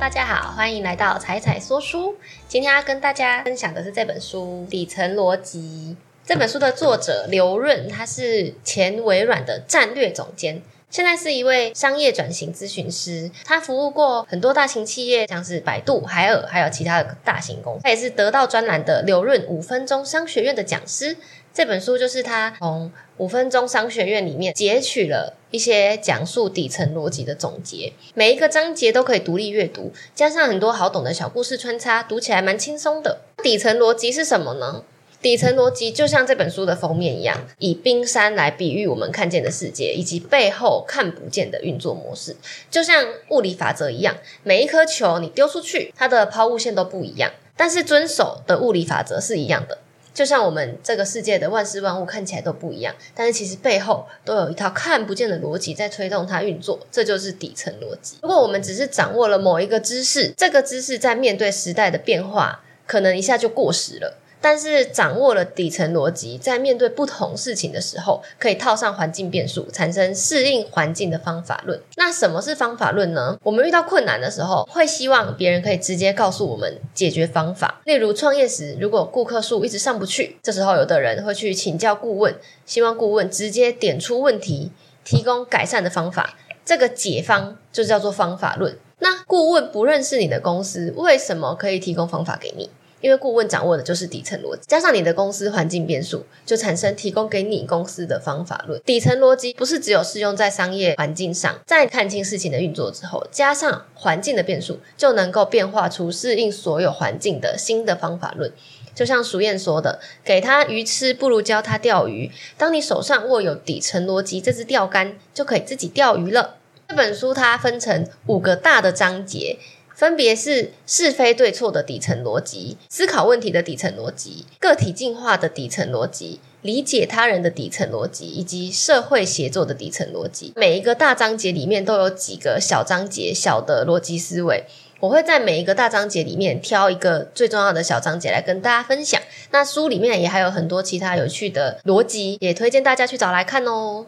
大家好，欢迎来到彩彩说书。今天要跟大家分享的是这本书《底层逻辑》。这本书的作者刘润，他是前微软的战略总监，现在是一位商业转型咨询师。他服务过很多大型企业，像是百度、海尔，还有其他的大型公司。他也是得到专栏的刘润五分钟商学院的讲师。这本书就是他从五分钟商学院里面截取了一些讲述底层逻辑的总结，每一个章节都可以独立阅读，加上很多好懂的小故事穿插，读起来蛮轻松的。底层逻辑是什么呢？底层逻辑就像这本书的封面一样，以冰山来比喻我们看见的世界，以及背后看不见的运作模式，就像物理法则一样，每一颗球你丢出去，它的抛物线都不一样，但是遵守的物理法则是一样的。就像我们这个世界的万事万物看起来都不一样，但是其实背后都有一套看不见的逻辑在推动它运作，这就是底层逻辑。如果我们只是掌握了某一个知识，这个知识在面对时代的变化，可能一下就过时了。但是掌握了底层逻辑，在面对不同事情的时候，可以套上环境变数，产生适应环境的方法论。那什么是方法论呢？我们遇到困难的时候，会希望别人可以直接告诉我们解决方法。例如创业时，如果顾客数一直上不去，这时候有的人会去请教顾问，希望顾问直接点出问题，提供改善的方法。这个解方就叫做方法论。那顾问不认识你的公司，为什么可以提供方法给你？因为顾问掌握的就是底层逻辑，加上你的公司环境变数，就产生提供给你公司的方法论。底层逻辑不是只有适用在商业环境上，在看清事情的运作之后，加上环境的变数，就能够变化出适应所有环境的新的方法论。就像熟燕说的：“给他鱼吃，不如教他钓鱼。”当你手上握有底层逻辑这支钓竿，就可以自己钓鱼了。这本书它分成五个大的章节。分别是是非对错的底层逻辑、思考问题的底层逻辑、个体进化的底层逻辑、理解他人的底层逻辑，以及社会协作的底层逻辑。每一个大章节里面都有几个小章节、小的逻辑思维。我会在每一个大章节里面挑一个最重要的小章节来跟大家分享。那书里面也还有很多其他有趣的逻辑，也推荐大家去找来看哦。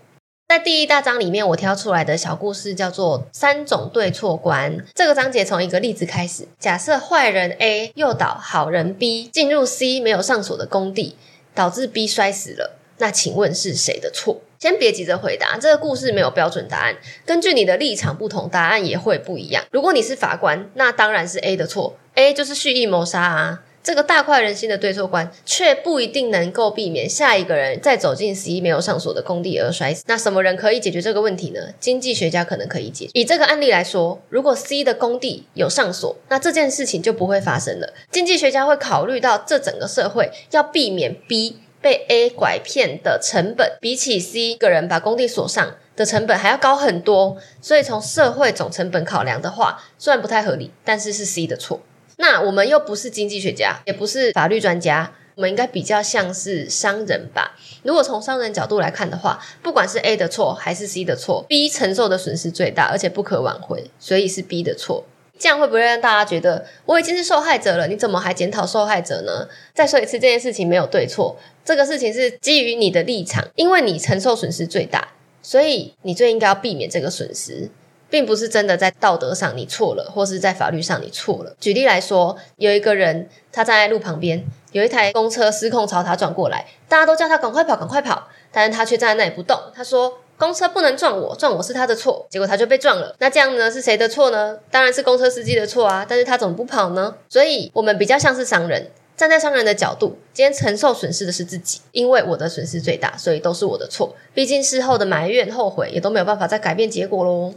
在第一大章里面，我挑出来的小故事叫做“三种对错观”。这个章节从一个例子开始：假设坏人 A 诱导好人 B 进入 C 没有上锁的工地，导致 B 摔死了。那请问是谁的错？先别急着回答，这个故事没有标准答案，根据你的立场不同，答案也会不一样。如果你是法官，那当然是 A 的错，A 就是蓄意谋杀啊。这个大快人心的对错观，却不一定能够避免下一个人再走进 C 没有上锁的工地而摔死。那什么人可以解决这个问题呢？经济学家可能可以解。以这个案例来说，如果 C 的工地有上锁，那这件事情就不会发生了。经济学家会考虑到这整个社会要避免 B 被 A 拐骗的成本，比起 C 个人把工地锁上的成本还要高很多。所以从社会总成本考量的话，虽然不太合理，但是是 C 的错。那我们又不是经济学家，也不是法律专家，我们应该比较像是商人吧？如果从商人角度来看的话，不管是 A 的错还是 C 的错，B 承受的损失最大，而且不可挽回，所以是 B 的错。这样会不会让大家觉得我已经是受害者了？你怎么还检讨受害者呢？再说一次，这件事情没有对错，这个事情是基于你的立场，因为你承受损失最大，所以你最应该要避免这个损失。并不是真的在道德上你错了，或是在法律上你错了。举例来说，有一个人他站在路旁边，有一台公车失控朝他撞过来，大家都叫他赶快跑，赶快跑，但是他却站在那里不动。他说：“公车不能撞我，撞我是他的错。”结果他就被撞了。那这样呢，是谁的错呢？当然是公车司机的错啊！但是他怎么不跑呢？所以我们比较像是商人，站在商人的角度，今天承受损失的是自己，因为我的损失最大，所以都是我的错。毕竟事后的埋怨、后悔也都没有办法再改变结果喽。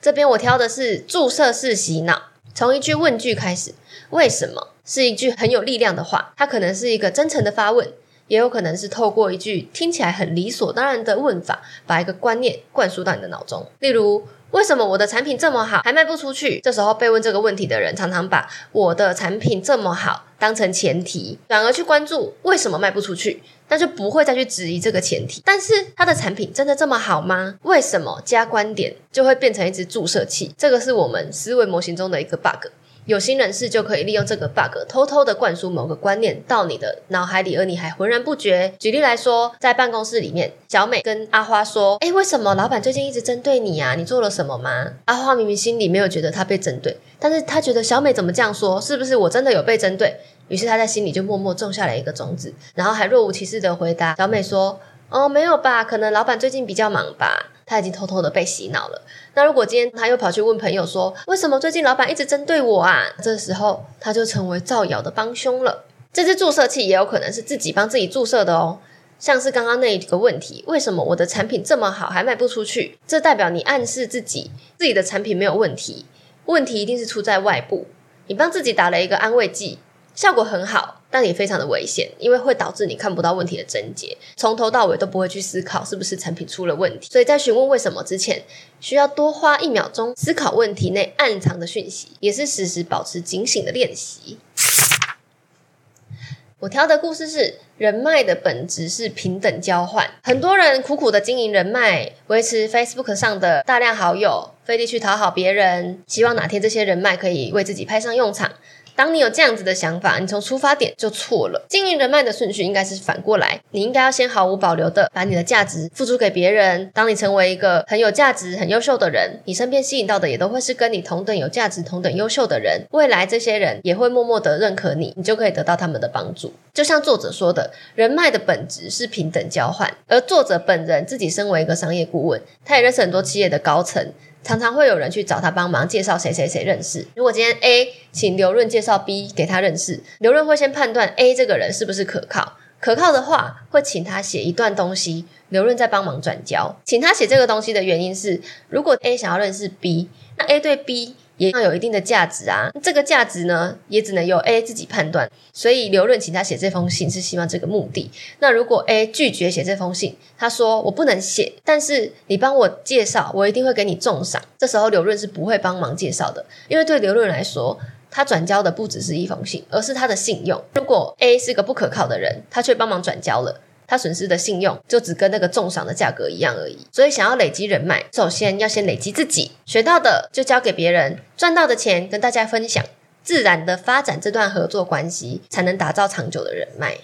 这边我挑的是注射式洗脑，从一句问句开始，为什么是一句很有力量的话？它可能是一个真诚的发问，也有可能是透过一句听起来很理所当然的问法，把一个观念灌输到你的脑中。例如，为什么我的产品这么好还卖不出去？这时候被问这个问题的人，常常把我的产品这么好当成前提，转而去关注为什么卖不出去。那就不会再去质疑这个前提。但是他的产品真的这么好吗？为什么加观点就会变成一支注射器？这个是我们思维模型中的一个 bug。有心人士就可以利用这个 bug，偷偷的灌输某个观念到你的脑海里，而你还浑然不觉。举例来说，在办公室里面，小美跟阿花说：“哎，为什么老板最近一直针对你啊？你做了什么吗？”阿花明明心里没有觉得她被针对，但是她觉得小美怎么这样说，是不是我真的有被针对？于是她在心里就默默种下了一个种子，然后还若无其事的回答小美说：“哦，没有吧，可能老板最近比较忙吧。”他已经偷偷的被洗脑了。那如果今天他又跑去问朋友说，为什么最近老板一直针对我啊？这时候他就成为造谣的帮凶了。这支注射器也有可能是自己帮自己注射的哦。像是刚刚那一个问题，为什么我的产品这么好还卖不出去？这代表你暗示自己自己的产品没有问题，问题一定是出在外部。你帮自己打了一个安慰剂。效果很好，但也非常的危险，因为会导致你看不到问题的症结，从头到尾都不会去思考是不是产品出了问题。所以在询问为什么之前，需要多花一秒钟思考问题内暗藏的讯息，也是时时保持警醒的练习。我挑的故事是人脉的本质是平等交换，很多人苦苦的经营人脉，维持 Facebook 上的大量好友，费力去讨好别人，希望哪天这些人脉可以为自己派上用场。当你有这样子的想法，你从出发点就错了。经营人脉的顺序应该是反过来，你应该要先毫无保留的把你的价值付出给别人。当你成为一个很有价值、很优秀的人，你身边吸引到的也都会是跟你同等有价值、同等优秀的人。未来这些人也会默默的认可你，你就可以得到他们的帮助。就像作者说的，人脉的本质是平等交换。而作者本人自己身为一个商业顾问，他也认识很多企业的高层。常常会有人去找他帮忙介绍谁谁谁认识。如果今天 A 请刘润介绍 B 给他认识，刘润会先判断 A 这个人是不是可靠，可靠的话会请他写一段东西，刘润再帮忙转交。请他写这个东西的原因是，如果 A 想要认识 B，那 A 对 B。也要有一定的价值啊，这个价值呢，也只能由 A 自己判断。所以刘润请他写这封信是希望这个目的。那如果 A 拒绝写这封信，他说我不能写，但是你帮我介绍，我一定会给你重赏。这时候刘润是不会帮忙介绍的，因为对刘润来说，他转交的不只是一封信，而是他的信用。如果 A 是个不可靠的人，他却帮忙转交了。他损失的信用就只跟那个重赏的价格一样而已。所以想要累积人脉，首先要先累积自己，学到的就交给别人，赚到的钱跟大家分享，自然的发展这段合作关系，才能打造长久的人脉。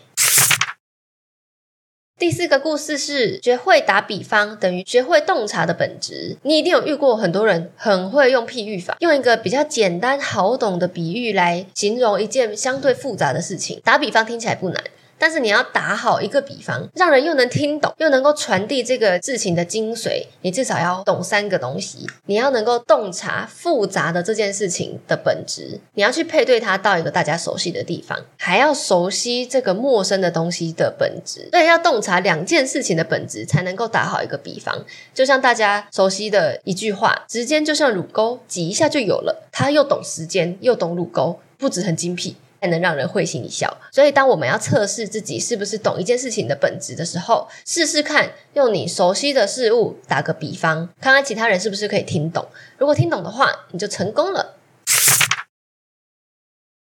第四个故事是学会打比方等于学会洞察的本质。你一定有遇过很多人很会用譬喻法，用一个比较简单好懂的比喻来形容一件相对复杂的事情。打比方听起来不难。但是你要打好一个比方，让人又能听懂，又能够传递这个事情的精髓。你至少要懂三个东西，你要能够洞察复杂的这件事情的本质，你要去配对它到一个大家熟悉的地方，还要熟悉这个陌生的东西的本质。所以要洞察两件事情的本质，才能够打好一个比方。就像大家熟悉的一句话：“时间就像乳沟，挤一下就有了。”他又懂时间，又懂乳沟，不止很精辟。才能让人会心一笑。所以，当我们要测试自己是不是懂一件事情的本质的时候，试试看用你熟悉的事物打个比方，看看其他人是不是可以听懂。如果听懂的话，你就成功了。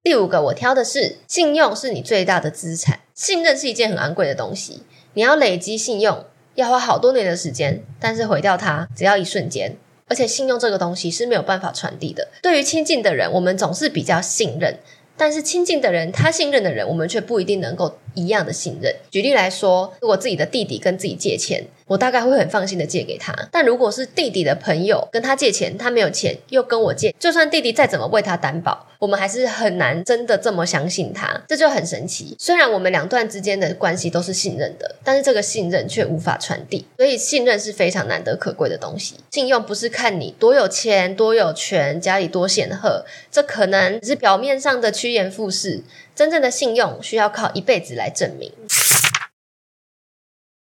第五个，我挑的是信用是你最大的资产。信任是一件很昂贵的东西，你要累积信用要花好多年的时间，但是毁掉它只要一瞬间。而且，信用这个东西是没有办法传递的。对于亲近的人，我们总是比较信任。但是亲近的人，他信任的人，我们却不一定能够一样的信任。举例来说，如果自己的弟弟跟自己借钱，我大概会很放心的借给他。但如果是弟弟的朋友跟他借钱，他没有钱又跟我借，就算弟弟再怎么为他担保。我们还是很难真的这么相信他，这就很神奇。虽然我们两段之间的关系都是信任的，但是这个信任却无法传递。所以信任是非常难得可贵的东西。信用不是看你多有钱、多有权、家里多显赫，这可能只是表面上的趋炎附势。真正的信用需要靠一辈子来证明。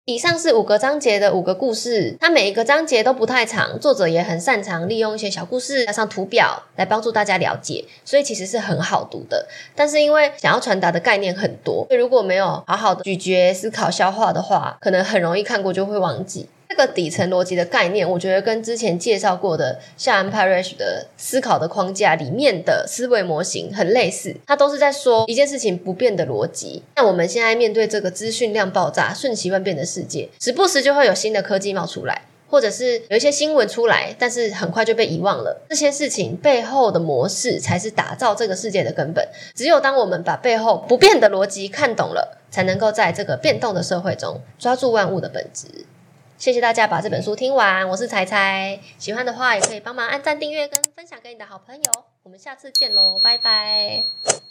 以上是五个章节的五个故事，它每一个章节都不太长，作者也很擅长利用一些小故事加上图表来帮助大家了解，所以其实是很好读的。但是因为想要传达的概念很多，所以如果没有好好的咀嚼、思考、消化的话，可能很容易看过就会忘记。这个底层逻辑的概念，我觉得跟之前介绍过的夏恩·派瑞什的思考的框架里面的思维模型很类似，它都是在说一件事情不变的逻辑。那我们现在面对这个资讯量爆炸、瞬息万变的世界，时不时就会有新的科技冒出来。或者是有一些新闻出来，但是很快就被遗忘了。这些事情背后的模式，才是打造这个世界的根本。只有当我们把背后不变的逻辑看懂了，才能够在这个变动的社会中抓住万物的本质。谢谢大家把这本书听完，我是彩彩。喜欢的话也可以帮忙按赞、订阅跟分享给你的好朋友。我们下次见喽，拜拜。